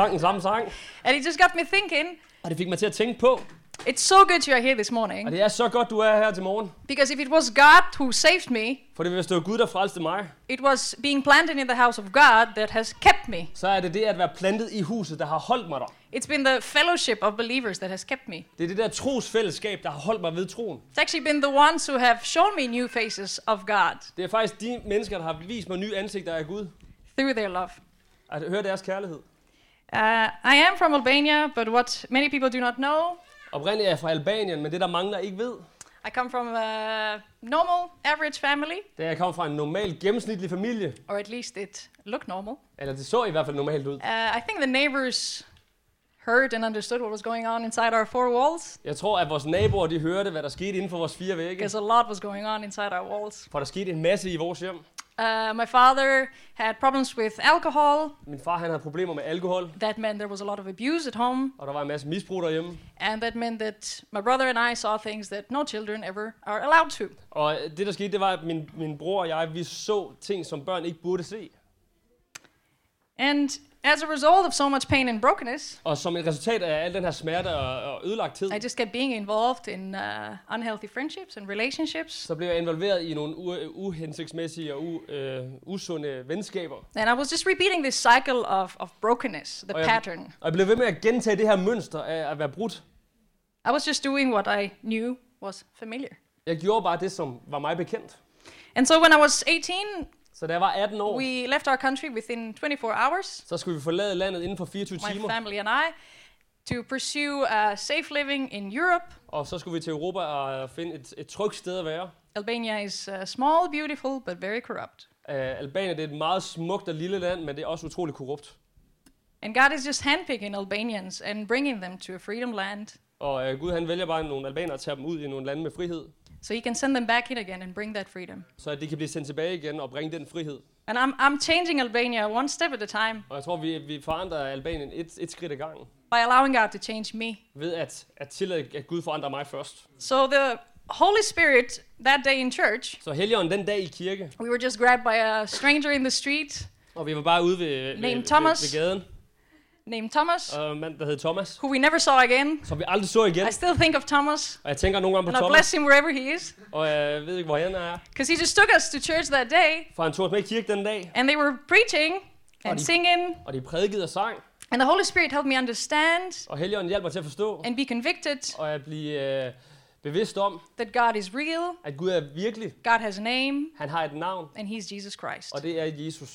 sang den samme sang, And it just got me thinking, og det fik mig til at tænke på, it's so good you are here this og morning. det er så godt, du er her til morgen. Because if it was God who saved me, For det hvis det var Gud, der frelste mig, it was being planted in the house of God that has kept me. så er det det at være plantet i huset, der har holdt mig der. It's been the fellowship of believers that has kept me. Det er det der trosfællesskab, der har holdt mig ved troen. It's actually been the ones who have shown me new faces of God Det er faktisk de mennesker, der har vist mig nye ansigter af Gud. through their love. At høre deres kærlighed. Uh, I am from Albania, but what many people do not know, Oprindeligt er jeg fra Albanien, men det der mange, der ikke ved, I come from a normal, average family, det er, jeg kommer fra en normal, gennemsnitlig familie. or at least it looked normal. Eller det så i hvert fald normalt ud. Uh, I think the neighbors heard and understood what was going on inside our four walls, Jeg tror, at vores naboer, de hørte, hvad der skete inden for vores fire vægge. because a lot was going on inside our walls. For der skete en masse i vores hjem. Uh, my father had problems with alcohol. Min far, han havde problemer med alkohol, That meant there was a lot of abuse at home, og der var en masse misbrug derhjemme. and that meant that my brother and I saw things that no children ever are allowed to. Og det, der skete, det var, at min, min bror og jeg, vi så ting, som børn ikke burde se. And as a result of so much pain and brokenness, Og som et resultat af al den her smerte og, og ødelagthed, I just kept being involved in uh, unhealthy friendships and relationships. så blev jeg involveret i nogle u- uhensigtsmæssige og u- øh, usunde venskaber. And I was just repeating this cycle of, of brokenness, the Oh, yeah. pattern. Og jeg blev ved med at gentage det her mønster af at være brudt. I was just doing what I knew was familiar. Jeg gjorde bare det, som var mig bekendt. And so when I was 18, Så da jeg var 18 år, we left our country within 24 hours, så skulle vi forlade landet inden for 24 my timer. family and I, to pursue uh, safe living in Europe. Og så skulle vi til Europa og finde et, et trygt sted at være. Albania is uh, small, beautiful, but very corrupt. Uh, Albanien det er et meget smukt og lille land, men det er også utroligt korrupt. And God is just handpicking Albanians and bringing them to a freedom land Og uh, Gud han vælger bare nogle albanere at tage dem ud i nogle lande med frihed, so He can send them back in again and bring that freedom. så at de kan blive sendt tilbage igen og bringe den frihed. And I'm, I'm changing Albania one step at a time Og jeg tror, vi, vi forandrer Albanien et, et skridt ad gangen, by allowing God to change me. ved at, at tillade, at Gud forandrer mig først. So the Holy Spirit that day in church, Så Helligånden den dag i kirke, we were just grabbed by a stranger in the street og vi var bare ude ved, ved, Name ved, Thomas. ved gaden, named Thomas, og en mand, der hed Thomas, who we never saw again. som vi aldrig så igen. I still think of Thomas, Og jeg tænker nogle gange and på I Thomas, bless him wherever he is, og jeg ved ikke, hvor han er. because he just took us to church that day, For han tog os med i kirke den dag, and they were preaching and de- singing, og de prædikede og sang, and the Holy Spirit helped me understand og Helligånden hjalp mig til at forstå, and be convicted og at blive øh, bevidst om, that God is real, at Gud er virkelig. God has a name, Han har et navn, and He's Jesus Christ. og det er Jesus.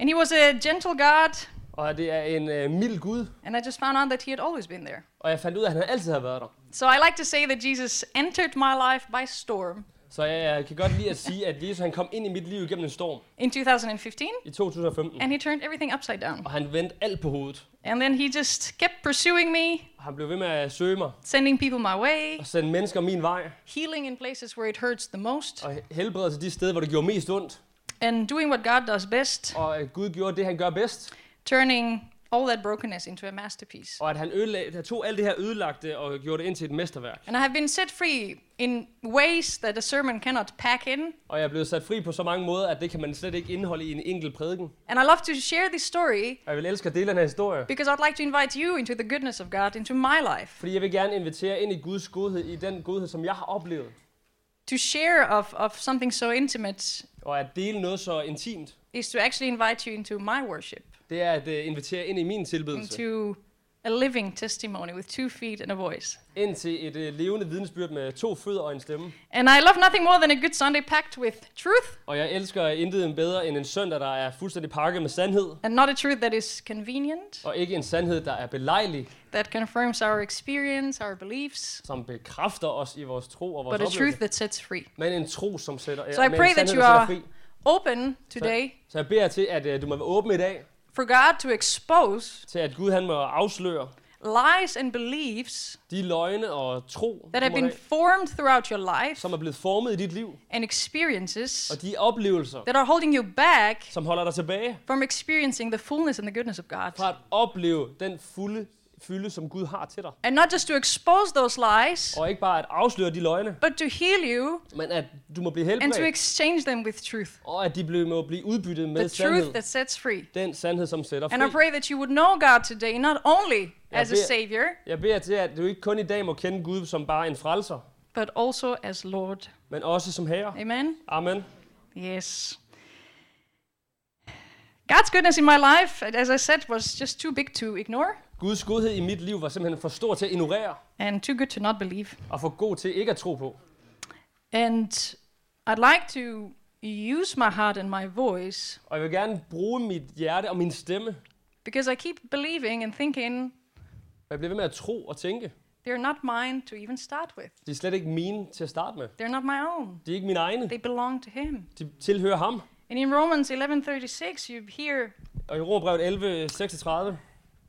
And He was a gentle God, Og det er en øh, mild Gud, and I just found out that He had always been there. og jeg fandt ud af, at han altid har været der. So I like to say that Jesus entered my life by storm Så jeg, kan godt lide at sige, at Jesus han kom ind i mit liv igennem en storm in 2015, i 2015. and He turned everything upside down. Og han vendte alt på hovedet. And then He just kept pursuing me, Og han blev ved med at søge mig sending people my way, og sende mennesker min vej. healing in places where it hurts the most, Og helbrede til de steder, hvor det gjorde mest ondt. and doing what God does best, Og at Gud gjorde det, han gør bedst. Turning all that brokenness into a masterpiece. Og at han, ødelag, tog alt det her ødelagte og gjorde det ind til et mesterværk. And I have been set free in ways that a sermon cannot pack in. Og jeg er blevet sat fri på så mange måder, at det kan man slet ikke indeholde i en enkelt prædiken. And I love to share this story Og jeg vil elske at dele den her historie. because I'd like to invite you into the goodness of God, into my life. Fordi jeg vil gerne invitere ind i Guds godhed, i den godhed, som jeg har oplevet. To share of, of something so intimate Og at dele noget så intimt, is to actually invite you into my worship, det er at uh, invitere ind i min tilbedelse. into a living testimony with two feet and a voice. Ind til et uh, levende vidnesbyrd med to fødder og en stemme. And I love nothing more than a good Sunday packed with truth, Og jeg elsker intet bedre end en søndag, der er fuldstændig pakket med sandhed. and not a truth that is convenient, Og ikke en sandhed, der er belejlig, that confirms our experience, our beliefs, som bekræfter os i vores tro og vores but a truth oplevelse. that sets free. Men en tro, som sætter, So I pray that you are fri. Open today Så jeg beder til, at uh, du må være åben i dag, for God to expose til at Gud han må afsløre lies and beliefs de løgne og tro, that have been formed throughout your life som er blevet formet i dit liv, and experiences og de oplevelser, that are holding you back som holder dig tilbage from experiencing the fullness and the goodness of God. fra at opleve den fulde fylde, som Gud har til dig. And not just to expose those lies, Og ikke bare at afsløre de løgne, but to heal you men at du må blive and to helbredt, exchange them with truth. og at de blive- må blive udbyttet med The truth sandhed. that sets free. Den sandhed, som sætter And I fri. pray that you would know God today, not only as a beder- Savior, Jeg beder til, at du ikke kun i dag må kende Gud som bare en frelser, but also as Lord. men også som herre. Amen? Amen. Yes. God's goodness in my life, as I said, was just too big to ignore Guds godhed i mit liv var simpelthen for stor til at ignorere, and too good to not believe. og for god til ikke at tro på. And I'd like to use my heart and my voice Og jeg vil gerne bruge mit hjerte og min stemme, because I keep believing and thinking og jeg bliver ved med at tro og tænke. they're not mine to even start with. De er slet ikke mine til at starte med. They're not my own. De er ikke mine egne. They belong to Him. De tilhører ham. And in Romans 11:36, you hear, Og i Romerbrevet 11, 36,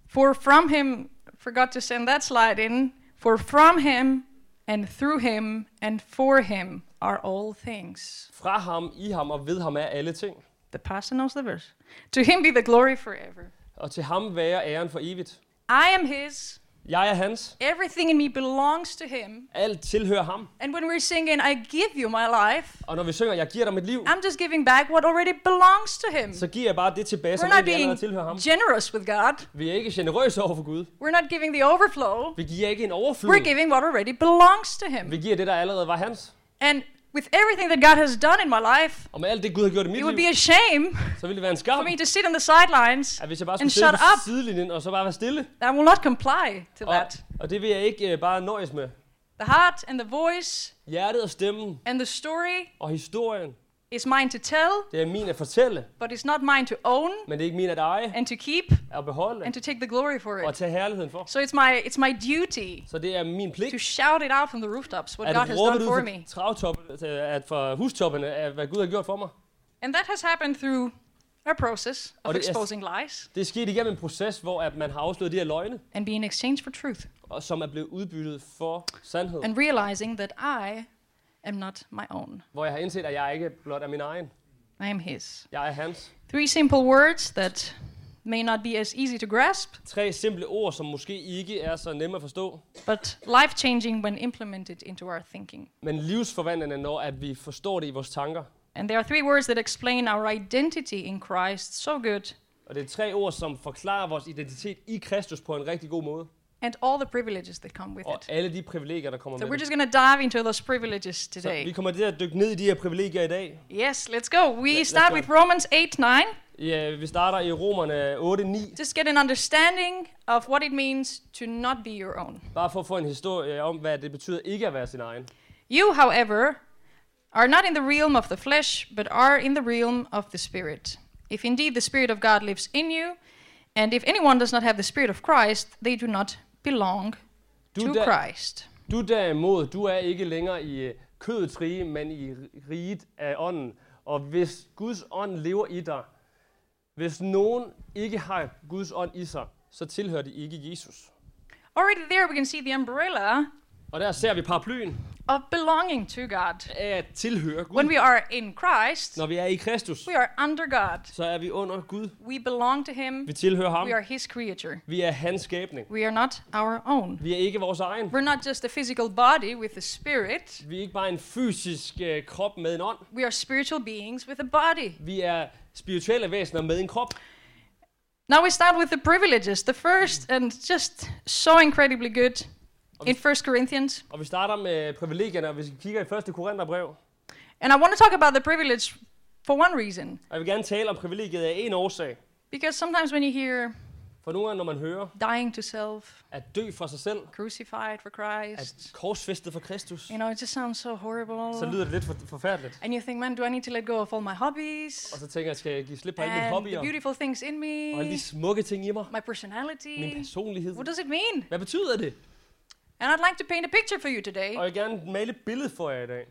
"For from Him, forgot to send that slide in. For from Him, and through Him, and for Him are all things." fra ham, i ham og ved ham er alle ting. The pastor knows the verse. To Him be the glory forever. Og til ham være æren for evigt. I am His. Jeg er hans. Everything in me belongs to Him. Alt tilhører ham. And when we're singing, I give you my life, Og når vi synger, jeg giver dig mit liv, I'm just giving back what already belongs to Him. så giver jeg bare det tilbage, som We're not egentlig being allerede tilhører ham. generous with God. Vi er ikke generøse over for Gud. We're not giving the overflow. Vi giver ikke en overflod. We're giving what already belongs to Him. Vi giver det, der allerede var hans. And with everything that God has done in my life, Og med alt det, Gud har gjort i mit it would liv, be a shame så ville det være en for skam, me to sit on the sidelines. at hvis jeg bare and skulle sidde shut på up. sidelinjen og så bare være stille. I will not comply to Og, that. og det vil jeg ikke uh, bare nøjes med. The heart and the voice Hjertet og stemmen and the story og historien, is mine to tell, det er min at fortælle, but it's not mine to own men det er ikke min at eje and to keep og beholde and to take the glory for og it. tage herligheden for. So it's my it's my duty Så det er min pligt to shout it out from the rooftops what God at has done for me. fra travtoppen, at fra hustoppene af, hvad Gud har gjort for mig. And that has happened through a process of Og det exposing lies Det er sket igennem en proces, hvor at man har afsløret de her løgne, and being exchanged for truth og som er blevet udbyttet for sandhed. and realizing that I am not my own. Hvor jeg har indset, at jeg ikke blot er min egen. I am His. Jeg er hans. Three simple words that may not be as easy to grasp, Tre simple ord, som måske ikke er så nemme at forstå, but life changing when implemented into our thinking. men livsforvandlende, når at vi forstår det i vores tanker. And there are three words that explain our identity in Christ so good, Og det er tre ord, som forklarer vores identitet i Kristus på en rigtig god måde. And all the privileges that come with Og it. alle de privilegier, der kommer So med we're det. just going to dive into those privileges Så vi today. kommer til at dykke ned i de her privilegier i dag. Yes, let's go. We let's start go. with Romans 8 9. Ja, vi starter i Romerne 8-9, Just get an understanding of what it means to not be your own. bare for at få en historie om, hvad det betyder ikke at være sin egen. You, however, are not in the realm of the flesh, but are in the realm of the Spirit. If indeed the Spirit of God lives in you, and if anyone does not have the Spirit of Christ, they do not belong Du, to der, Christ. du derimod, du er ikke længere i øh, kødets rige, men i riget af ånden. Og hvis Guds ånd lever i dig, hvis nogen ikke har Guds ånd i sig, så tilhører de ikke Jesus. Already there, we can see the umbrella Og der ser vi paraplyen of belonging to God. af at tilhøre Gud. When we are in Christ, Når vi er i Kristus, we are under God. så er vi under Gud. We belong to Him. Vi tilhører ham. We are His creature. Vi er hans skabning. We are not our own. Vi er ikke vores egen. We're not just a physical body with a spirit. Vi er ikke bare en fysisk øh, krop med en ånd. We are spiritual beings with a body. Vi er spirituelle væsener med en krop. Now we start with the privileges. The first, and just so incredibly good, in First Corinthians. Og vi starter med privilegierne, og hvis vi kigger i 1. Korintherbrev. And I want to talk about the privilege for one reason. Og jeg vil gerne tale om privilegiet af en årsag. Because sometimes when you hear For nogle gange, når man hører dying to self, at dø for sig selv, crucified for Christ, at korsfæstet for Kristus, you know, it just sounds so så horrible. lyder det lidt for, forfærdeligt. And you think, man, do I need to let go of all my hobbies Og så tænker jeg, skal jeg give slip på alle mine and the hobbyer, beautiful things in og alle me, de smukke ting i mig, my min personality? personlighed. What does it mean? Hvad betyder det? And I'd like to paint a picture for you today. Og jeg vil gerne male et billede for jer i dag.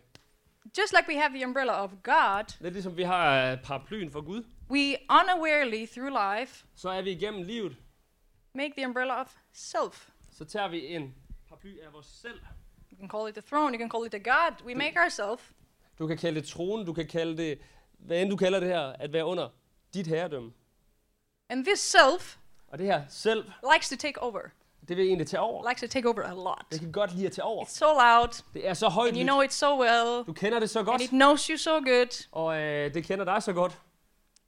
Just like we have the umbrella of God, Lidt ligesom vi har øh, paraplyen for Gud, we unawarely through life så er vi igennem livet, make the umbrella of self. så tager vi en paraply af vores selv. You can call it the throne, you can call it the God. We make ourselves. Du kan kalde det tronen, du kan kalde det, hvad end du kalder det her, at være under dit herredømme. And this self Og det her selv likes to take over. Det vil egentlig tage over. likes to take over a lot. Det kan godt lide at tage over. It's so loud, Det er så højt. and you know it so well, Du kender det så godt, and it knows you so good, og øh, det kender dig så godt.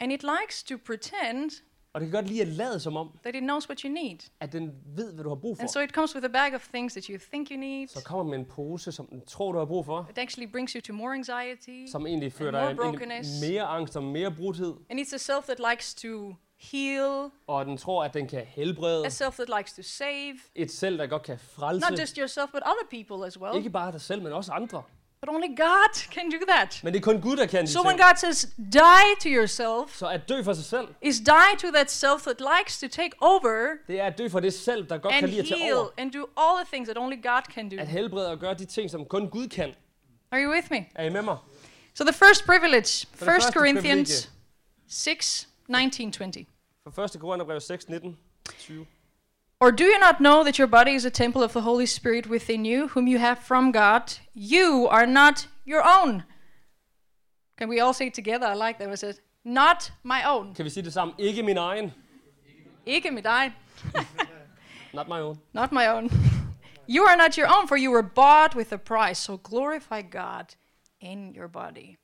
and it likes to pretend Og det kan godt lide at lade som om, that it knows what you need. at den ved, hvad du har brug for. And so it comes with a bag of things that you think you need. Så kommer med en pose, som den tror, du har brug for. It actually brings you to more anxiety. Som egentlig fører dig mere angst og mere brudhed. And it's a self that likes to heal, Og den tror, at den kan helbrede. a self that likes to save, Et selv, der godt kan frelse. not just yourself, but other people as well. Ikke bare dig selv, men også andre. But only God can do that. Men det er kun Gud, der kan So when. God says, die to yourself, Så at dø for sig selv, is die to that self that likes to take over det er at dø for det selv, der godt kan lide at tage over. and do all the things that only God can do. At helbrede og gøre de ting, som kun Gud kan. Are you with me? Er I med mig? So the first privilege, det 1 første Corinthians 6, 19, 20. For 1. Korintherbrev 6, 19, 20. Or do you not know that your body is a temple of the Holy Spirit within you, whom you have from God? You are not your own. Can we all say it together? I like that. Was it not my own? Kan vi sige det sammen? Ikke min egen. Ikke mit egen. Not my own. Not my own. you are not your own, for you were bought with a price. So glorify God in your body.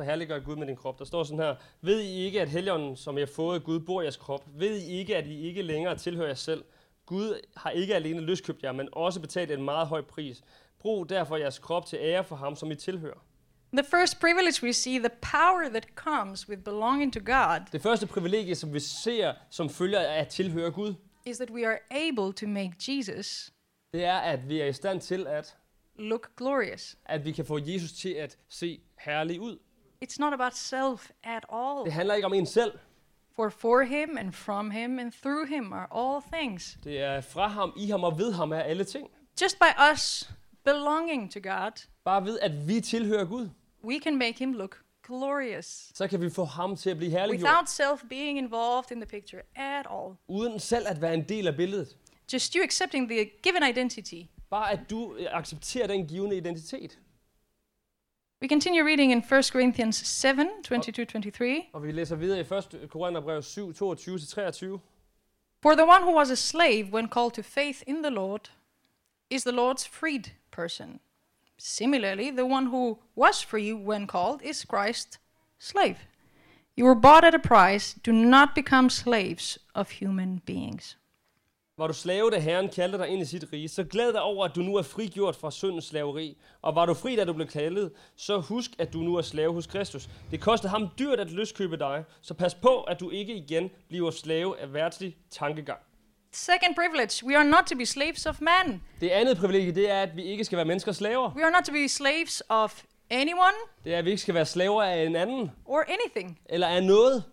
Så herliggør Gud med din krop. Der står sådan her. Ved I ikke, at helligånden, som I har fået Gud, bor i jeres krop? Ved I ikke, at I ikke længere tilhører jer selv? Gud har ikke alene løskøbt jer, men også betalt en meget høj pris. Brug derfor jeres krop til ære for ham, som I tilhører. The first privilege we see, the power that comes with belonging to God, Det første privilegie, som vi ser som følger af at tilhøre Gud, is that we are able to make Jesus det er, at vi er i stand til, at, look glorious. at vi kan få Jesus til at se herlig ud. It's not about self at all. Det handler ikke om en selv. For for him and from him and through him are all things. Det er fra ham, i ham og ved ham er alle ting. Just by us belonging to God, Bare ved, at vi tilhører Gud, we can make him look glorious. så kan vi få ham til at blive herliggjort, Without self being involved in the picture at all. uden selv at være en del af billedet. Just you accepting the given identity. Bare at du accepterer den givende identitet. We continue reading in 1 Corinthians 7 22 23. Og vi læser videre i 1. Korintherbrev 7, 22-23. For the one who was a slave when called to faith in the Lord is the Lord's freed person. Similarly, the one who was free when called is Christ's slave. You were bought at a price. Do not become slaves of human beings. Var du slave, da Herren kaldte dig ind i sit rige, så glæd dig over, at du nu er frigjort fra syndens slaveri. Og var du fri, da du blev kaldet, så husk, at du nu er slave hos Kristus. Det kostede ham dyrt at løskøbe dig, så pas på, at du ikke igen bliver slave af værtslig tankegang. Second privilege we are not to be slaves of man. Det andet privilegie, det er, at vi ikke skal være menneskers slaver. We are not to be slaves of anyone Det er, at vi ikke skal være slaver af en anden, or anything. eller af noget.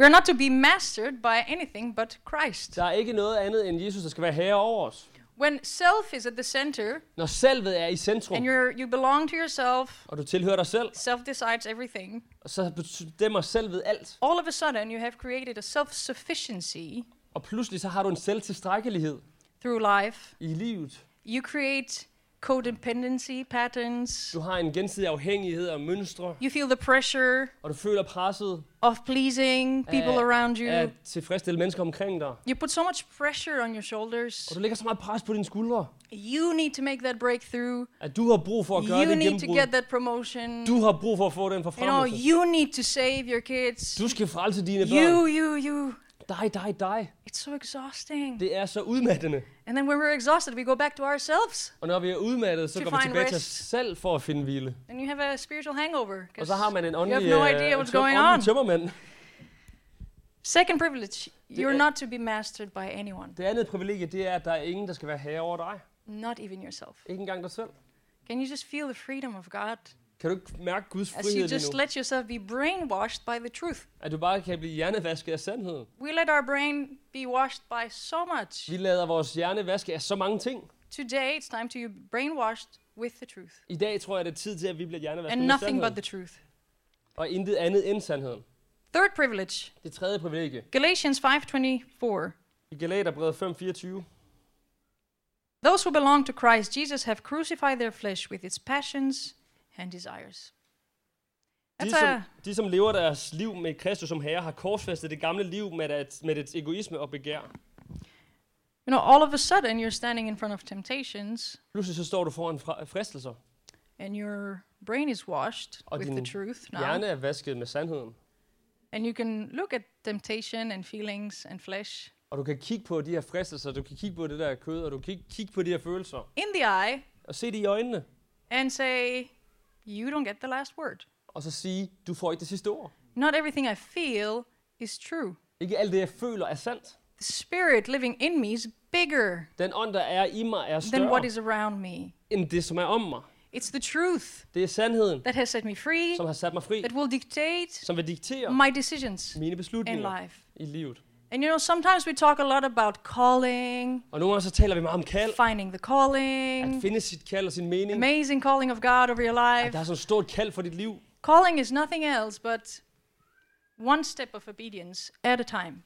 We are not to be mastered by anything but Christ. Der er ikke noget andet end Jesus, der skal være herre over os. When self is at the center Når selvet er i centrum, and you belong to yourself, og du tilhører dig selv, self decides everything. så bestemmer selvet alt. All of a sudden, you have created a self sufficiency Og pludselig så har du en selvtilstrækkelighed through life. i livet. You create codependency patterns. Du har en gensidig afhængighed af mønstre, You feel the pressure og du føler presset of pleasing people af, around you. at tilfredsstille mennesker omkring dig. You put so much pressure on your shoulders. Og du lægger så meget pres på dine skuldre, You need to make that breakthrough. at du har brug for at gøre You det need to gennembrud. get that promotion. Du har brug for at få den You know, forfremmelse. you need to save your kids. Du skal frelse dine You, børn. you, you. Dig, dig, dig. It's so exhausting. Det er så udmattende. And then when we're exhausted, we go back to ourselves. Og når vi er udmattet, så går vi tilbage til os rest. selv for at finde hvile. And you have a spiritual hangover. Og så har man en you åndelig, have no øh, idea what's tøm- going on. tømmermand. Second privilege, you're not to be mastered by anyone, Det andet privilegie, det er, at der er ingen, der skal være herre over dig. not even yourself. Ikke engang dig selv. Can you just feel the freedom of God Kan du ikke mærke Guds as you frihed just let yourself be brainwashed by the truth? At du bare kan blive hjernevasket af sandheden. We let our brain be washed by so much. Vi lader vores hjerne vaske af så mange ting. Today, it's time to be brainwashed with the truth I dag tror jeg, det er tid til, at vi bliver hjernevasket and med nothing but sandheden. the truth. Og intet andet end sandheden. Third privilege, Det tredje privilegie. Galatians 5:24. I Galaterbrevet 5:24. Those who belong to Christ Jesus have crucified their flesh with its passions and desires. De That's som, de, som lever deres liv med Kristus som herre, har korsfæstet det gamle liv med, et, med dets egoisme og begær. You know, all of a sudden you're standing in front of temptations Pludselig så står du foran fristelser, and your brain is washed Og with the truth now. hjerne er vasket med sandheden. And you can look at temptation and feelings and flesh Og du kan kigge på de her fristelser, du kan kigge på det der kød, og du kan kigge på de her følelser. in the eye Og se det i øjnene, and say, You don't get the last word. og så sige, du får ikke det sidste ord. Not everything I feel is true. Ikke alt det, jeg føler, er sandt. The spirit living in me is bigger Den ånd, der er i mig, er than what større is around me. end det, som er om mig. It's the truth Det er sandheden, that has set me free, som har sat mig fri, that will dictate som vil diktere my decisions mine in beslutninger life. i livet. And you know, sometimes we talk a lot about calling, Og nogle gange så taler vi meget om kald, finding the at calling, finde sit kald og sin mening. amazing calling of God over your At life. der er et stort kald for dit liv. Calling is nothing else but one step of obedience at a time.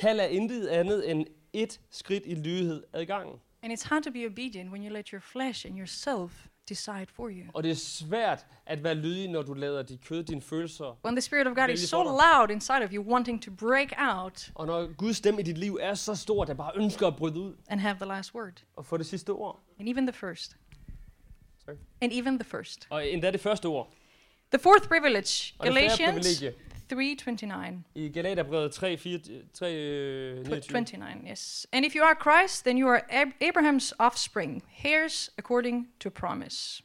Kald er intet andet end et skridt i lydighed ad gangen. And it's hard to be obedient when you let your flesh and yourself decide for you. Og det er svært at være lydig, når du lader dit kød, dine følelser. When the Spirit of God is so loud inside of you, wanting to break out Og når Guds stemme i dit liv er så stor, at bare ønsker at bryde ud and have the last word, og få det sidste ord. and even the first. Sorry. And even the first. Og endda det første ord. The fourth privilege, Galatians 3:29. i Galaterbrevet 3, 4, 3, øh, Tw- 29. 29, yes. And if you are Christ, then you are Ab- Abraham's offspring, heirs according to promise.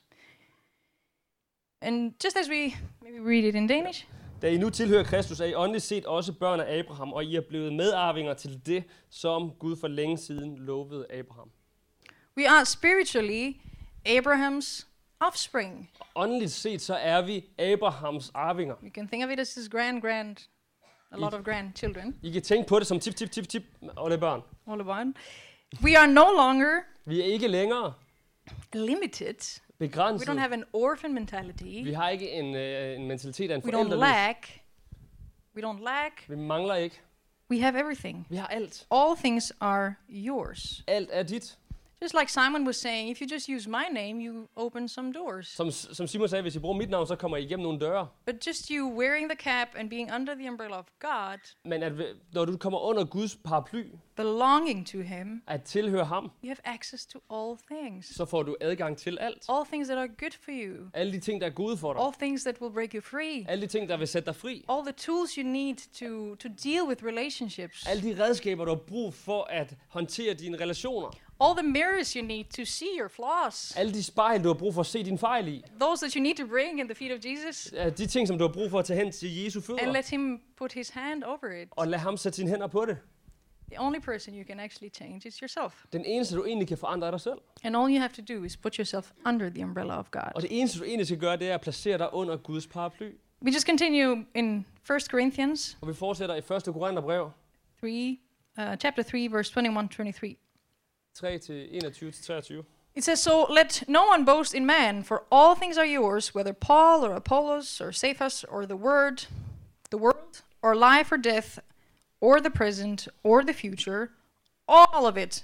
And just as we maybe read it in Danish, Da I nu tilhører Kristus, er I åndeligt set også børn af Abraham, og I er blevet medarvinger til det, som Gud for længe siden lovede Abraham. we are spiritually Abraham's offspring. Åndeligt set, så er vi Abrahams arvinger. You can think of it as his grand, grand, a lot of grandchildren, I kan tænke på det som tip, tip, tip, tip, er børn. all of one. We are no longer Vi er ikke længere limited. We begrænset. don't have an orphan mentality. Vi har ikke en, øh, en mentalitet af en We don't lack. We don't lack. Vi mangler ikke. We have everything. Vi har alt. All things are yours. Alt er dit. Just like Simon was saying, if you just use my name, you open some doors. Som, som Simon sagde, hvis I bruger mit navn, så kommer I igennem nogle døre. But just you wearing the cap and being under the umbrella of God, Men at, når du kommer under Guds paraply, belonging to Him, at tilhøre ham, you have access to all things. så får du adgang til alt. All things that are good for you. Alle de ting, der er gode for dig. All things that will break you free. Alle de ting, der vil sætte dig fri. All the tools you need to, to deal with relationships. Alle de redskaber, du har brug for at håndtere dine relationer. All the mirrors you need to see your flaws. Alle de spejl, du har brug for at se din fejl i. Those that you need to bring in the feet of Jesus. Ja, de ting, som du har brug for at tage hen til Jesu fødder. And let him put his hand over it. Og lad ham sætte sine hænder på det. The only person you can actually change is yourself. Den eneste du egentlig kan forandre er dig selv. And all you have to do is put yourself under the umbrella of God. Og det eneste du egentlig skal gøre, det er at placere dig under Guds paraply. We just continue in 1 Corinthians. Og vi fortsætter i 1. Korintherbrev. 3 uh, chapter 3 verse 21 23. 3-21-23. It says, So let no one boast in man, for all things are yours, whether Paul or Apollos or Cephas or the word, the world, or life or death, or the present or the future, all of it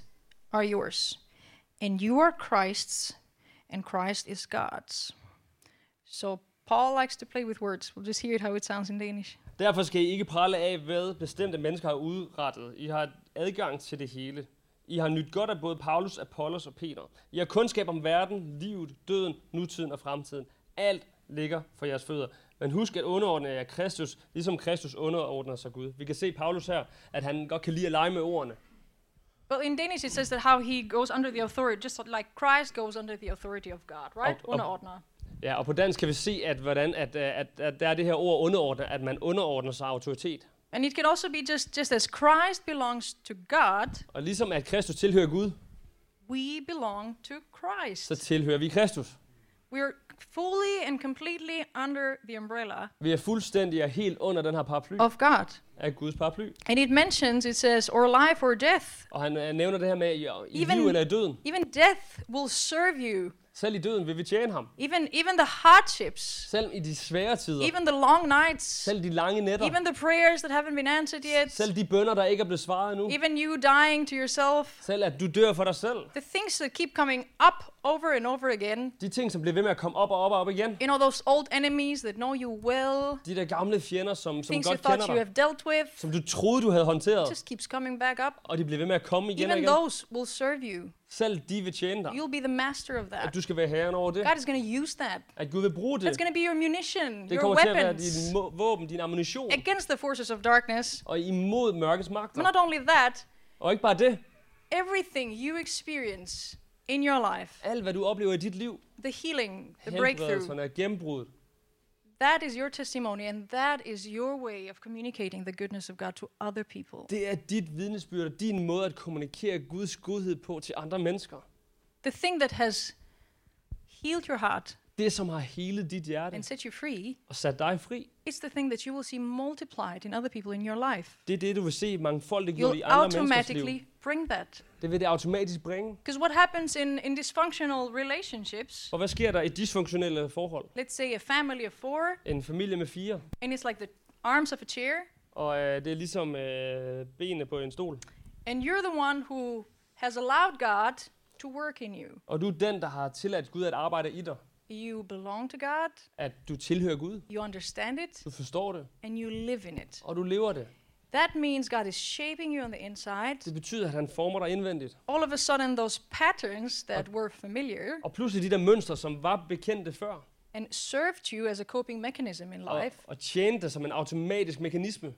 are yours. And you are Christ's, and Christ is God's. So Paul likes to play with words. We'll just hear it how it sounds in Danish. Derfor skal I ikke prale af, hvad bestemte mennesker har udrettet. I har adgang til det hele. I har nyt godt af både Paulus, Apollos og Peter. I har kundskab om verden, livet, døden, nutiden og fremtiden. Alt ligger for jeres fødder. Men husk at underordne jer Kristus, ligesom Kristus underordner sig Gud. Vi kan se Paulus her, at han godt kan lide at lege med ordene. Well, in Danish it says that how he goes under the authority, just like Christ goes under the authority of God, right? Og- Underordner. Ja, og på dansk kan vi se, at, hvordan, at, at, at der er det her ord underordne, at man underordner sig autoritet. And it can also be just, just as Christ belongs to God, Og ligesom at Kristus tilhører Gud, we belong to Christ. så tilhører vi Kristus. We're fully and completely under the umbrella Vi er fuldstændig og helt under den her paraply of God. af Guds paraply. And it mentions, it says, or life or death. Og han øh, nævner det her med, i, i Even- liv eller i døden. Even death will serve you Selv i døden vil vi tjene ham. Even, even the hardships, Selv i de svære tider. even the long nights, Selv de lange nætter. even the prayers that haven't been answered yet, Selv de bønder, der ikke er blevet svaret endnu. even you dying to yourself, Selv at du dør for dig selv. the things that keep coming up over and over again. De ting, som bliver ved med at komme op og op og op igen. You know, those old enemies that know you well, De der gamle fjender, som, som things you godt thought kender you dig. have dealt with, Som du troede, du havde håndteret. just keeps coming back up. Og de bliver ved med at komme igen og Even igen. those will serve you. Selv de vil tjene dig. You'll be the master of At that. du skal være herren over det. God is going to use that. At Gud vil bruge det. That's going to be your munition, Det your kommer til at være weapons din våben, din ammunition. against the forces of darkness. Og imod mørkets But magter. not only that, Og ikke bare det. everything you experience in your life, Alt, hvad du oplever i dit liv. the healing, the breakthrough, Helbredelserne, gennembruddet. That is your testimony and that is your way of communicating the goodness of God to other people. Det er dit vidnesbyrd og din måde at kommunikere Guds godhed på til andre mennesker. The thing that has healed your heart Det, som har helet dit hjerte and set you free, og sat dig fri, it's the thing that you will see multiplied in other people in your life. det er det, du vil se mangfoldiggjort i andre menneskers liv. automatically bring that. Det vil det automatisk bringe. Because what happens in, in dysfunctional relationships, Og hvad sker der i dysfunktionelle forhold? let's say a family of four, En familie med fire, and it's like the arms of a chair, og øh, det er ligesom øh, benene på en stol. and you're the one who has allowed God to work in you. Og du er den, der har tilladt Gud at arbejde i dig. You belong to God, At du tilhører Gud. you understand it, Du forstår det, and you live in it. og du lever det. That means God is shaping you on the inside. Det betyder, at han former dig indvendigt. All of a sudden, those patterns that were familiar Og pludselig de der mønstre, som var bekendte før, and served you as a coping mechanism in og, life og tjente dig som en automatisk mekanisme,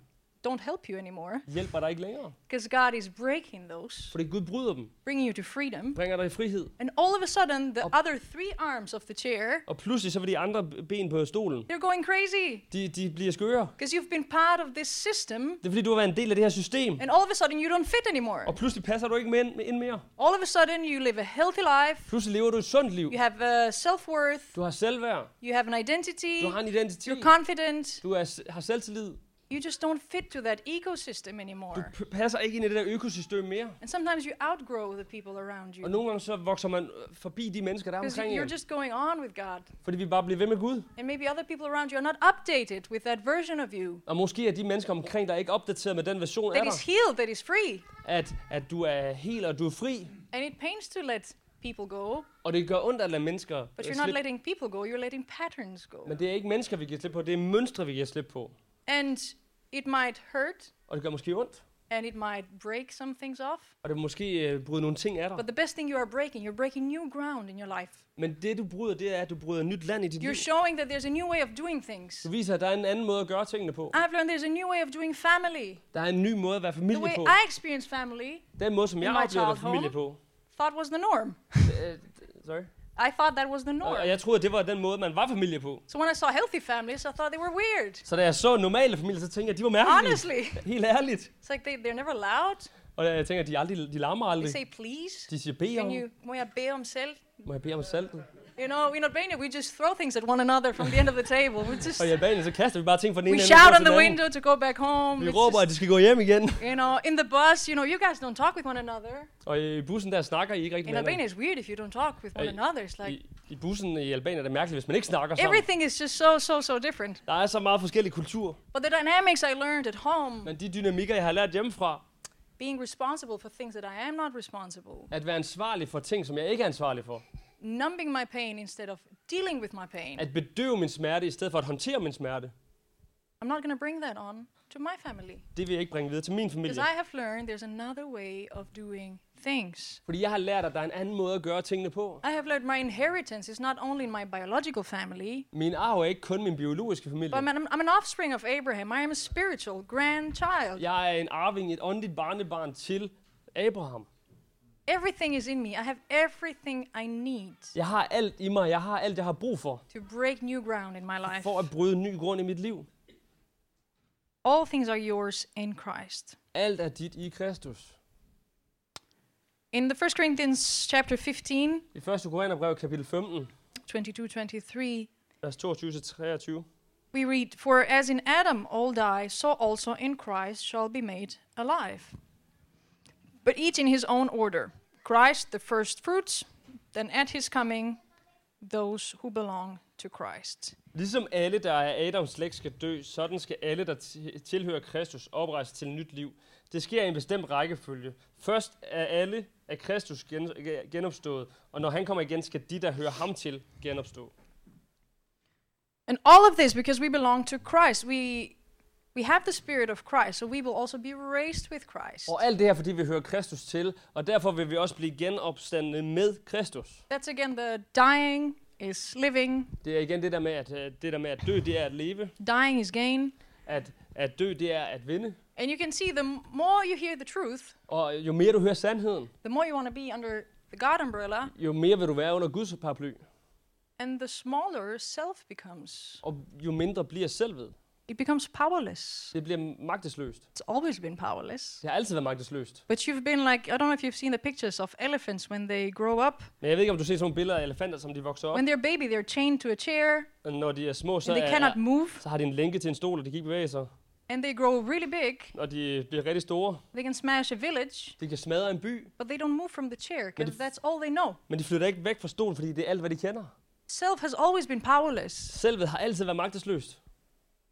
don't help you anymore hjælper dig ikke længere. because God is breaking those, Fordi Gud bryder dem, bringing you to freedom. bringer dig i frihed. And all of a sudden, the Op- other three arms of the chair, Og pludselig så vil de andre ben på stolen, they're going crazy de, de bliver skøre. because you've been part of this system, Det er fordi, du har været en del af det her system. and all of a sudden, you don't fit anymore. Og pludselig passer du ikke med ind, mere. All of a sudden, you live a healthy life, Pludselig lever du et sundt liv. you have uh, self worth, Du har selvværd. you have an identity, Du har en identitet. you're confident. Du er, har selvtillid. You just don't fit to that ecosystem anymore. Du passer ikke ind i det der økosystem mere. And sometimes you outgrow the people around you Og nogle gange så vokser man øh, forbi de mennesker, der er because omkring you're just going on with God. Fordi vi bare bliver ved med Gud. And maybe other people around you are not updated with that version of you Og måske er de mennesker omkring dig ikke opdateret med den version af that dig. is healed, that is free. At, at du er hel og du er fri. And it pains to let people go, Og det gør ondt at lade mennesker but øh, you're not slippe. letting people go, you're letting patterns go. Men det er ikke mennesker, vi giver slip på. Det er mønstre, vi giver slip på. And it might hurt, Og det gør måske ondt. and it might break some things off. Og det vil måske øh, bryde nogle ting af dig. But the best thing you are breaking, you're breaking new ground in your life. Men det du bryder, det er, at du bryder nyt land i dit liv. You're showing that there's a new way of doing things. Du viser, at der er en anden måde at gøre tingene på. I've learned there's a new way of doing family. Der er en ny måde at være The familie way på. I experience family Den måde, som jeg oplever familie på. thought was the norm. Øh, Sorry. I thought that was the norm. og jeg troede, det var den måde, man var familie på. So when I saw healthy families, I thought they were weird. Så da jeg så normale familier, så tænkte jeg, de var mærkelige. Honestly. Helt ærligt. It's like they, they're never loud. Og jeg tænker, de, aldrig, de larmer They aldrig. say please. De siger, bed om. You, må jeg bede om selv? Må jeg bede om salten? You know, in Albania, we just throw things at one another from the end of the table. We just, Og i Albanien, så kaster vi bare ting fra den we ene shout ende on the window to go back home. Vi It's råber, at just, de skal gå hjem igen. you know, in the bus, you know, you guys don't talk with one another. Og i bussen der snakker I ikke rigtig In Albania, it's weird if you don't talk with one another. It's like I, I bussen i Albanien er det mærkeligt, hvis man ikke snakker sammen. everything is just so, so, so different. Der er så meget forskellig kultur. But the dynamics I learned at home, Men de dynamikker, jeg har lært hjemmefra, being responsible for things that I am not responsible, at være ansvarlig for ting, som jeg ikke er ansvarlig for. Numbing my pain instead of dealing with my pain. At bedøve min smerte, i stedet for at håndtere min smerte. I'm not going to bring that on to my family. Det vil jeg ikke bringe videre til min Because familie. I have learned there's another way of doing things. Fordi jeg har lært, at der er en anden måde at gøre tingene på. I have learned my inheritance is not only in my biological family, Min arv er ikke kun min biologiske but familie. I'm an, I'm an offspring of Abraham. I am a spiritual grandchild. Jeg er en arving, et åndeligt barnebarn til Abraham. Everything is in me. I have everything I need Jeg har alt i mig. Jeg har alt, jeg har brug for. to break new ground in my life. For at bryde ny grund i mit liv. All things are yours in Christ. Alt er dit i Kristus. In the 1 Corinthians chapter 15, I 1. Korintherbrev kapitel 15, 22-23, vers 22-23. we read, For as in Adam all die, so also in Christ shall be made alive. But each in his own order. Christ the first fruits, then at his coming, those who belong to Christ. Ligesom alle, der er Adams slægt, skal dø, sådan skal alle, der ti- tilhører Kristus, oprejse til nyt liv. Det sker i en bestemt rækkefølge. Først er alle af Kristus gen- genopstået, og når han kommer igen, skal de, der hører ham til, genopstå. And all of this because we belong to Christ. We we have the spirit of Christ, so we will also be raised with Christ. Og alt det her, fordi vi hører Kristus til, og derfor vil vi også blive genopstandende med Kristus. That's again the dying is living, Det er igen det der med, at, øh, det der med at dø, det er at leve. dying is gain. At, at dø, det er at vinde. And you can see the more you hear the truth, Og jo mere du hører sandheden, the more you want to be under the God umbrella, jo mere vil du være under Guds paraply. and the smaller self becomes. Og jo mindre bliver selvet. It becomes powerless. Det bliver magtesløst. It's always been powerless. Det har altid været magtesløst. But you've been like, I don't know if you've seen the pictures of elephants when they grow up. Men jeg ved ikke, om du ser sådan nogle billeder af elefanter, som de vokser op. When they're baby, they're chained to a chair Og når de er små, så, they er, cannot move, så har de en lænke til en stol, og de kan ikke bevæge sig. and they grow really big. Når de bliver rigtig store, They can smash a village, de kan smadre en by, but they don't move from the chair because that's all they know. men de flytter ikke væk fra stolen, fordi det er alt, hvad de kender. Self has always been powerless Selvet har altid været magtesløst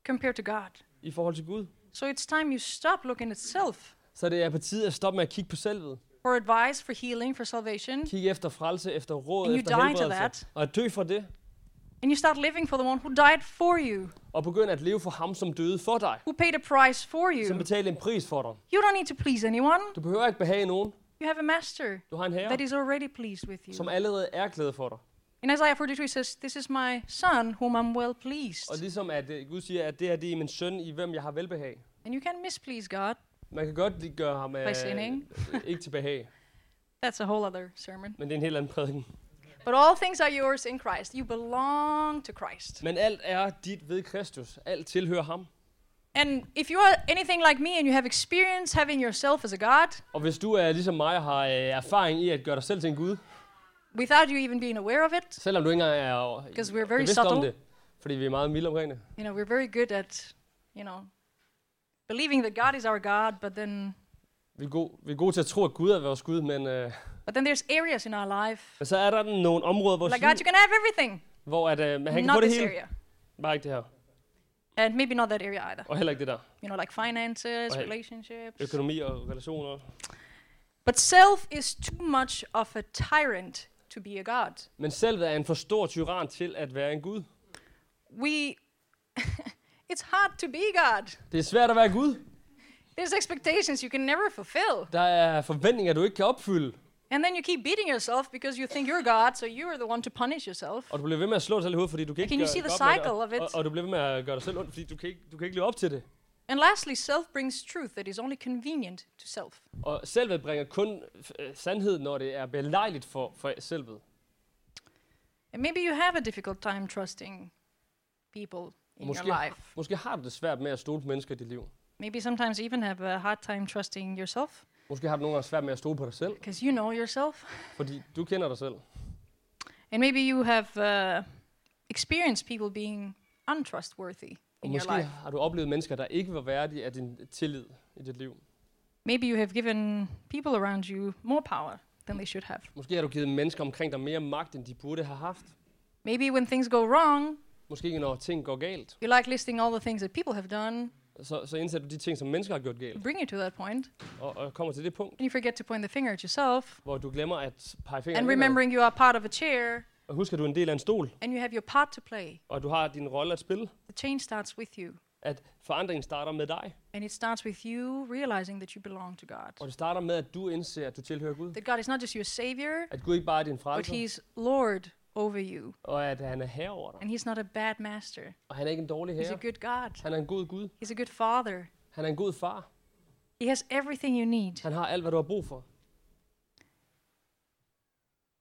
compared to God. i forhold til Gud. So it's time you stop looking at self Så det er på tide at stoppe med at kigge på selvet. for advice, for healing, for salvation, Kigge efter frelse, efter råd, And efter helbredelse. that. Og dø for det. and you start living for the one who died for you, Og begynde at leve for ham, som døde for dig. who paid a price for Som you. betalte en pris for dig. You don't need to please anyone. Du behøver ikke behage nogen. You have a master Du har en herre, that is already pleased with you. som allerede er glad for dig. In Isaiah 43 says, This is my son whom I'm well Og pleased. ligesom at øh, Gud siger, at det her det er min søn, i hvem jeg har velbehag. And you can misplease God. Man kan godt lige gøre ham øh, sinning. ikke til behag, That's a whole other sermon. men det er en helt anden prædiken. But all things are yours in Christ. You belong to Christ. Men alt er dit ved Kristus. Alt tilhører ham. And if you are anything like me and you have experience having yourself as a God, Og hvis du er ligesom mig og har øh, erfaring i at gøre dig selv til en Gud, without you even being aware of it, selvom du ikke engang er Because we're very bevidst om subtle. det, fordi vi er meget milde omkring det. you know, we're very good at, you know, believing that God is our God, but then Vi er, gode, vi er gode til at tro, at Gud er vores Gud, men, øh, but then there's areas in our life men så er der nogle områder, hvor, like God, you can have everything, hvor at, øh, han kan not få det hele. area, Bare ikke det her. and maybe not that area either. Og heller ikke det der. You know, like finances, Right. relationships. Økonomi og relationer. But self is too much of a tyrant to be a God. Men selvet er en for stor tyran til at være en Gud. We, it's hard to be God. Det er svært at være Gud. There's expectations you can never fulfill. Der er forventninger, du ikke kan opfylde. And then you keep beating yourself because you think you're God, so you're the one to punish yourself. Og du bliver ved med at slå dig selv i hovedet, fordi du kan ikke Can you see the cycle of it? og, og, du bliver ved med at gøre dig selv ondt, fordi du kan, ikke, du kan ikke leve op til det. And lastly, self brings truth that is only convenient to self. Og selvet bringer kun øh, sandhed, når det er belejligt for, for selvet. And maybe you have a difficult time trusting people in Måske, your life. måske har du det svært med at stole på mennesker i dit liv. Maybe sometimes even have a hard time trusting yourself Måske har du nogle gange svært med at stole på dig selv, because you know yourself. fordi du kender dig selv. And maybe you have uh, experienced people being untrustworthy Og måske har du oplevet mennesker, der ikke var værdige af din tillid i dit liv. Maybe you have given people around you more power than they should have. Måske har du givet mennesker omkring dig mere magt, end de burde have haft. Maybe when things go wrong, Måske ikke, når ting går galt. you like listing all the things that people have done, Så, så indser du de ting, som mennesker har gjort galt. bring you to that point, Og, og kommer til det punkt, and you forget to point the finger at yourself, hvor du glemmer at pege fingeren and remembering you are part of a chair, Og husk, at du er en del af en stol, and you have your part to play. og du har din rolle at spille. The change starts with you, At forandringen starter med dig. and it starts with you realizing that you belong to God. Og det starter med, at du indser, at du tilhører Gud. That God is not just your savior, At Gud ikke bare er din but frelser, He's Lord over you, og at han er herre over dig. and He's not a bad master. Og han er ikke en dårlig He's a herre. good God. Han er en god Gud. He's a good Father. Han er en god far. He has everything you need. Han har alt, hvad du har brug for.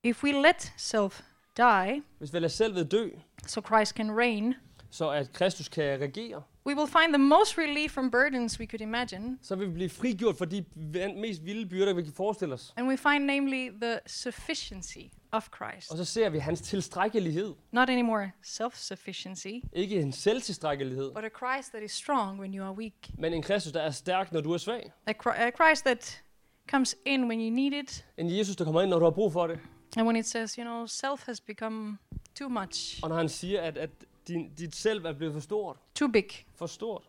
If we let self die, Hvis vi lader selvet dø, so Christ can reign, så at Kristus kan regere, we will find the most relief from burdens we could imagine, så vil vi blive frigjort for de mest vilde byrder, vi kan forestille os. and we find namely the sufficiency of Christ. Og så ser vi hans tilstrækkelighed. Not anymore self sufficiency, Ikke en selvtilstrækkelighed, but a Christ that is strong when you are weak. men en Kristus, der er stærk, når du er svag. A Christ that comes in when you need it, En Jesus, der kommer ind, når du har brug for det. And when it says, you know, self has become too much, Og når han siger, at, at din, dit selv er blevet for stort, too big. for stort,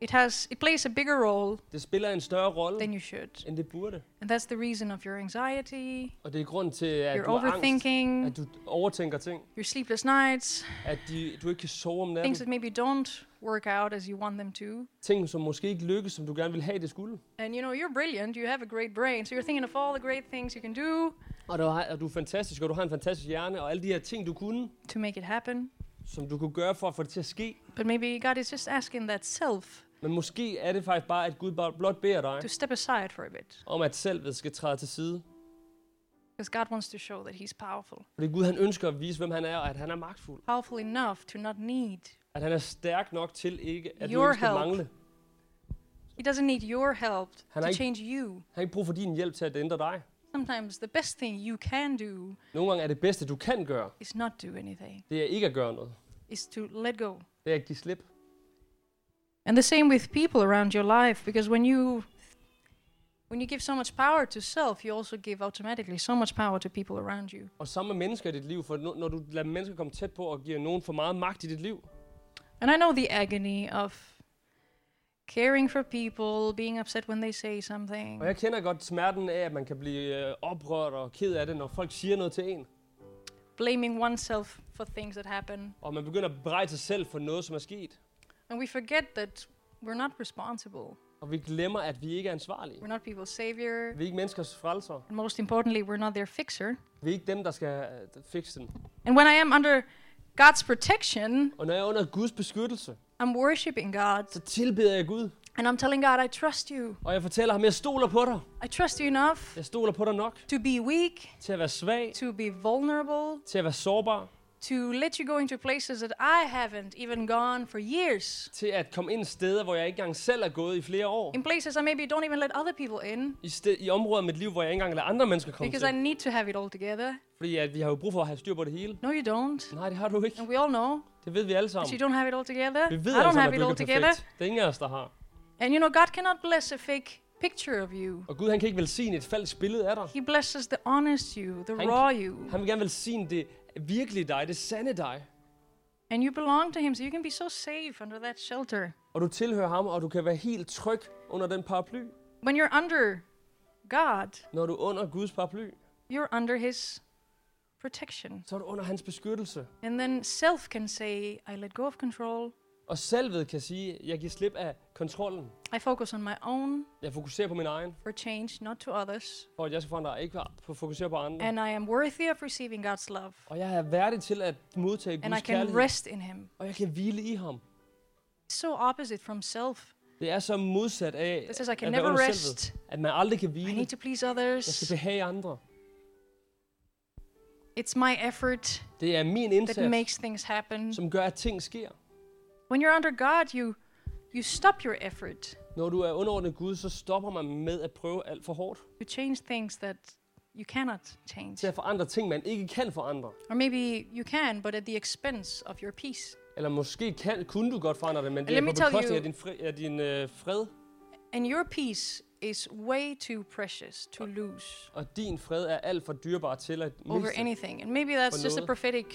It has it plays a bigger role det spiller en større rolle, than you should. end det burde. And that's the reason of your anxiety, Og det er grund til, at your du angst, overthinking, at du overtænker ting, your sleepless nights, at de, du ikke kan sove om natten. things that maybe don't work out as you want them to. ting, som måske ikke lykkes, som du gerne vil have, det skulle. And you know, you're brilliant, you have a great brain, so you're thinking of all the great things you can do Og du, har, og du er fantastisk, og du har en fantastisk hjerne, og alle de her ting, du kunne, to make it happen. som du kunne gøre for at få det til at ske. But maybe God is just asking that self Men måske er det faktisk bare, at Gud bare blot beder dig to step aside for a bit. om, at selvet skal træde til side. Because God wants to show that He's powerful. Fordi Gud han ønsker at vise, hvem han er, og at han er magtfuld. Powerful enough to not need. At han er stærk nok til ikke, at Your du ikke skal help. mangle. He doesn't need your help Han to ikke- change you. Han har ikke brug for din hjælp til at ændre dig. Sometimes the best thing you can do Nogle gange er det bedste, du kan gøre, is not do anything, det er ikke at gøre noget. is to let go. Det er at give slip. And the same with people around your life, because when you when you give so much power to self, you also give automatically so much power to people around you. Og sammen med mennesker i dit liv, for når når du lader mennesker komme tæt på og giver nogen for meget magt i dit liv, And I know the agony of caring for people, being upset when they say something, og jeg kender godt smerten af, at man kan blive øh, oprørt og ked af det, når folk siger noget til en, blaming oneself for things that happen. og man begynder at bebrejde sig selv for noget, som er sket. And we forget that we're not responsible. Og vi glemmer, at vi ikke er ansvarlige. We're not people's savior. Vi er ikke menneskers frelser. And most importantly, we're not their fixer. Vi er ikke dem, der skal øh, fikse den. And when I am under God's protection, Og når jeg er under Guds beskyttelse, I'm worshiping God så tilbeder jeg Gud. and I'm telling God, I trust you. Og jeg fortæller ham, jeg stoler på dig. I trust you enough Jeg stoler på dig nok to be weak, til at være svag, to be vulnerable, til at være sårbar, to let you go into places that I haven't even gone for years. til at komme ind steder, hvor jeg ikke engang selv er gået i flere år. In places I maybe don't even let other people in I, sted, I områder af mit liv, hvor jeg ikke engang lader andre mennesker komme because I til. need to have it all together. Fordi at vi har jo brug for at have styr på det hele. No, you don't. Nej, det har du ikke. And we all know Det ved vi alle sammen. you don't have it all together. Vi I ved alle don't sammen, have it all er together. perfekt. Det er ingen af os, der har. And you know, God cannot bless a fake picture of you. Og Gud, han kan ikke velsigne et falsk billede af dig. He blesses the honest you, the Han- raw you. Han vil gerne velsigne det virkelige dig, det sande dig. And you belong to Him, so you can be so safe under that shelter. Og du tilhører ham, og du kan være helt tryg under den paraply. When you're under God, Når du er under Guds paraply, you're under His protection. så er du under hans beskyttelse. And then self can say, I let go of control. Og salvet kan sige, jeg giver slip af kontrollen. I focus on my own Jeg fokuserer på min egen, for change, not to others. for at jeg skal forandre, ikke på fokusere på andre. And I am worthy of receiving God's love. Og jeg er værdig til at modtage And I Guds can kærlighed. rest in Him. Og jeg kan hvile i ham. So opposite from self. Det er så modsat af, That says I can at never rest. selvet, at man aldrig kan I hvile. need to please Jeg skal others. behage andre. It's my effort Det er min that indsats, makes things happen. som gør, at ting sker. When you're under God, you you stop your effort Når du er underordnet Gud, så stopper man med at prøve alt for hårdt. to change things that you cannot change. Til at forandre ting, man ikke kan forandre. Or maybe you can, but at the expense of your peace. Eller måske kan, kunne du godt forandre det, men det er på bekostning you- af din, fri, af din øh, fred. And your peace is way too precious to lose Og din fred er alt for dyrbar til at over miste. anything. And maybe that's just a prophetic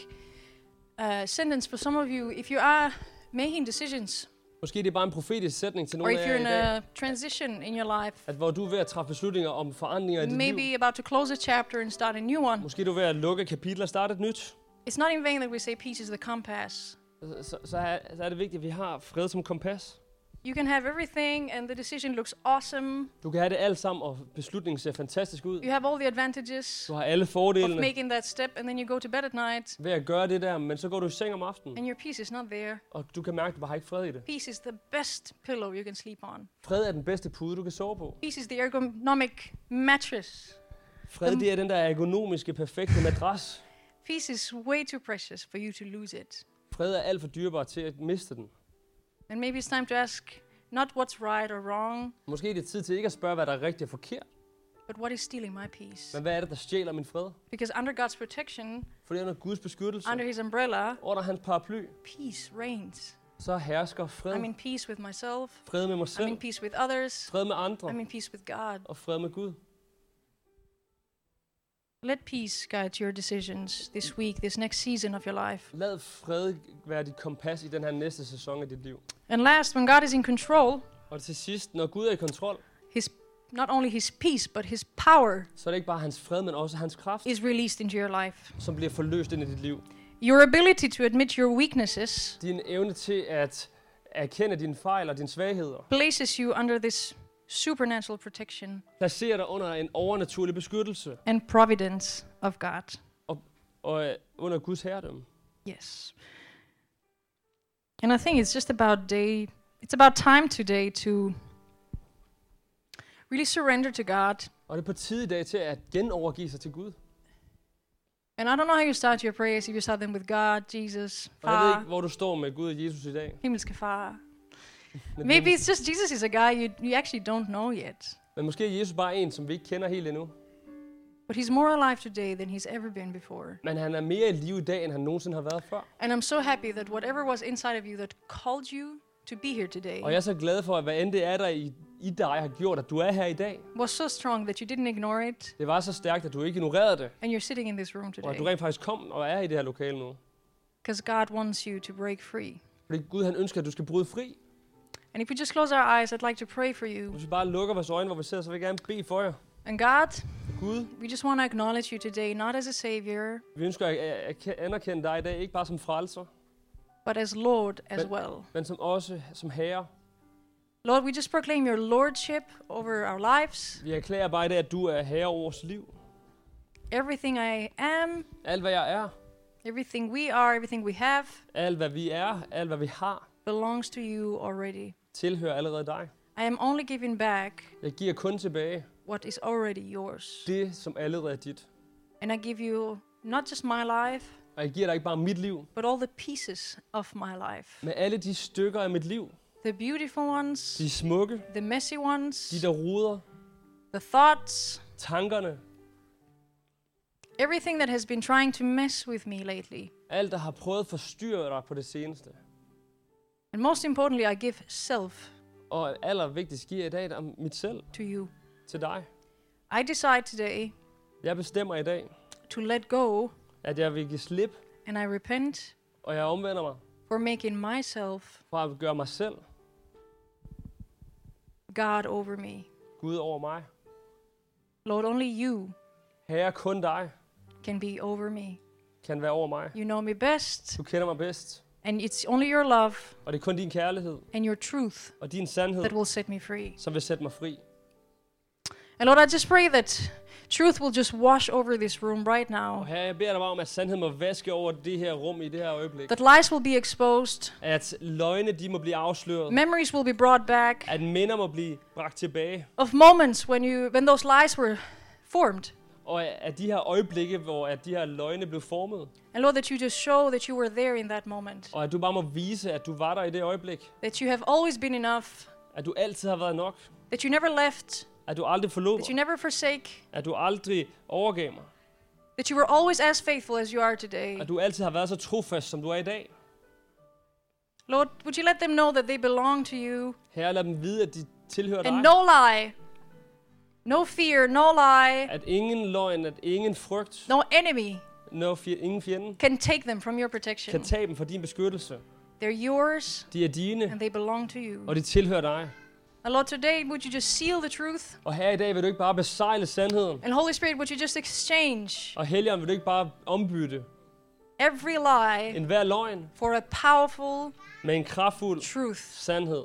uh, sentence for some of you. If you are making decisions, Måske det er bare en profetisk sætning til nogle if af jer you're i in dag. a transition in your life, At hvor du er ved at træffe beslutninger om forandringer i dit liv. maybe about to close a chapter and start a new one. Måske du er ved at lukke et kapitel og starte et nyt. It's not in vain that we say peace is the compass. Så, så, så, er, så er det vigtigt, at vi har fred som kompas. You can have everything, and the decision looks awesome. Du kan have det alt sammen, og beslutningen ser fantastisk ud. You have all the advantages Du har alle of fordelene making that step, and then you go to bed at night, ved at gøre det der, men så går du i seng om aftenen, and your peace is not there. og du kan mærke, at du har ikke fred i det. Peace is the best pillow you can sleep on. Fred er den bedste pude, du kan sove på. Peace is the ergonomic mattress. Fred, det er den der ergonomiske, perfekte madras. Peace is way too precious for you to lose it. Fred er alt for dyrbar til at miste den. And maybe it's time to ask not what's right or wrong, Måske er det tid til ikke at spørge, hvad der er rigtigt og forkert, but what is stealing my peace. men hvad er det, der stjæler min fred? Because under God's protection, Fordi under Guds beskyttelse, under His umbrella, under hans paraply, peace reigns. så hersker fred. I'm in peace with myself. Fred med mig I'm selv, in peace with others. fred med andre I'm in peace with God. og fred med Gud. Let peace guide your decisions this week, this next season of your life. Lad fred være dit kompas i den her næste sæson af dit liv. And last, when God is in control, Og til sidst, når Gud er i kontrol, his not only his peace, but his power så er det ikke bare hans fred, men også hans kraft, is released into your life. som bliver forløst ind i dit liv. Your ability to admit your weaknesses Din evne til at erkende dine fejl og dine svagheder, places you under this supernatural protection placerer dig under en overnaturlig beskyttelse and providence of God. og øh, under Guds herredømme. Yes. And I think it's just about day it's about time today to really surrender to God. Og det er på tide i dag til at genovergive sig til Gud. And I don't know how you start your prayers, if you start them with God, Jesus, Og jeg ved Far, ikke, hvor du står med Gud og Jesus i dag. himmelske Far. Men, Maybe it's just Jesus is a guy you, you actually don't know yet. men måske er Jesus bare en, som vi ikke kender helt endnu. But he's more alive today than he's ever been before. Men han er mere i live i dag, end han nogensinde har været før. And I'm so happy that whatever was inside of you that called you to be here today Og jeg er så glad for, at hvad end det er, der i, i dig har gjort, at du er her i dag. was so strong that you didn't ignore it Det var så stærkt, at du ikke ignorerede det. and you're sitting in this room Og at today. du rent faktisk kom og er i det her lokale nu. Because God wants you to break free. Fordi Gud han ønsker, at du skal bryde fri. And if we just close our eyes, I'd like to pray for you. Hvis vi bare lukker vores øjne, hvor vi ser, så vil jeg gerne bede for jer. And God, Gud, we just want to acknowledge you today, not as a savior, vi ønsker at at- at anerkende dig i dag, ikke bare som frelser, but as Lord as Men- well. men som også som herre. Lord, we just proclaim your lordship over our lives. Vi erklærer bare i dag, at du er herre over vores liv. Everything I am, Alt hvad jeg er, everything we are, everything we have alt hvad vi er, alt hvad vi har, belongs to you already. Tilhører allerede dig. I am only giving back Jeg giver kun tilbage what is already yours. det, som allerede er dit. And I give you not just my life, Og jeg giver dig ikke bare mit liv, but all the pieces of my life. men alle de stykker af mit liv. The beautiful ones, De smukke, the messy ones, de der ruder, the thoughts, tankerne, everything that has been trying to mess with me lately. alt der har prøvet at forstyrre dig på det seneste. And most importantly, I give self Og allervigtigst giver jeg i dag dig mit selv to you. til dig. I decide today Jeg bestemmer i dag, to let go at jeg vil give slip, and I repent og jeg omvender mig for making myself fra at gøre mig selv God over me. Gud over mig. Lord, only you Herre, kun dig can be over me. kan være over mig. You know me best, Du kender mig bedst, and it's only your love og det er kun din kærlighed and your truth og din sandhed, that will set me free. som vil sætte mig fri. And Lord, I just pray that truth will just wash over this room right now. Og herre, jeg beder dig bare om, at sandheden må vaske over det her rum i det her øjeblik. That lies will be exposed, At løgne, de må blive afsløret. memories will be brought back At minder må blive bragt tilbage. of moments when you when those lies were formed. Og at de her øjeblikke, hvor at de her løgne blev formet. And Lord, that you just show that you were there in that moment. Og at du bare må vise, at du var der i det øjeblik. That you have always been enough. At du altid har været nok. That you never left. At du aldrig forlod That you never forsake. At du aldrig overgav mig. That you were always as faithful as you are today. At du altid har været så trofast, som du er i dag. Lord, would you let them know that they belong to you? Herre, lad dem vide, at de tilhører dig. And no lie, no fear, no lie, At ingen løgn, at ingen frygt, no enemy no fje- ingen fjende, can take them from your protection. kan tage dem fra din beskyttelse. They're yours De er dine, and they belong to you. og de tilhører dig. And Lord, today, would you just seal the truth? Og her i dag vil du ikke bare besejle sandheden. And Holy Spirit, would you just exchange Og Helligånd vil du ikke bare ombytte every lie en hver løgn for a powerful med en kraftfuld truth? sandhed.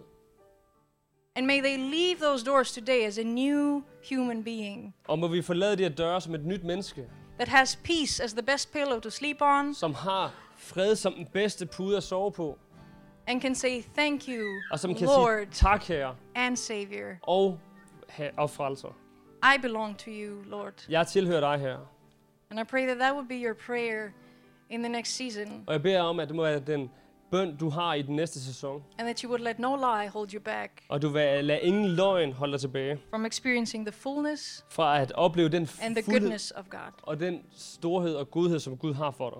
And may they leave those doors today as a new human being Og må vi forlade de her døre som et nyt menneske, that has peace as the best pillow to sleep on som har fred som den bedste pude at sove på, and can say, Thank you, og som kan Lord sige tak herre and Savior. og, og frelser. I belong to you, Lord. Jeg tilhører dig her. And I pray that that would be your prayer in the next season Og jeg beder om, at det må være den bøn, du har i den næste sæson. and that you would let no lie hold you back Og du vil lade ingen løgn holde dig tilbage from experiencing the fullness fra at opleve den and the goodness of God. og den storhed og godhed, som Gud har for dig.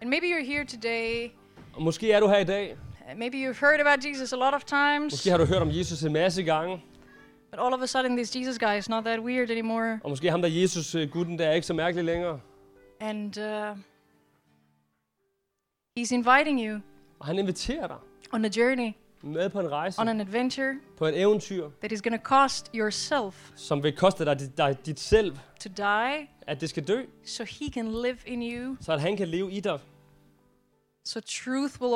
And maybe you're here today. Og måske er du her i dag. Maybe you've heard about Jesus a lot of times. Måske har du hørt om Jesus en masse gange. But all of a sudden, this Jesus guy is not that weird anymore. Og måske ham der Jesus øh, gutten, der er ikke så mærkelig længere. And uh, he's inviting you Og han inviterer dig. On a journey, med på en rejse, on an adventure. På et eventyr, that is going to cost yourself. Som vil koste dig, dit- dig dit selv, to die. At det skal dø, so he can live in you, så at han kan leve i dig. so truth will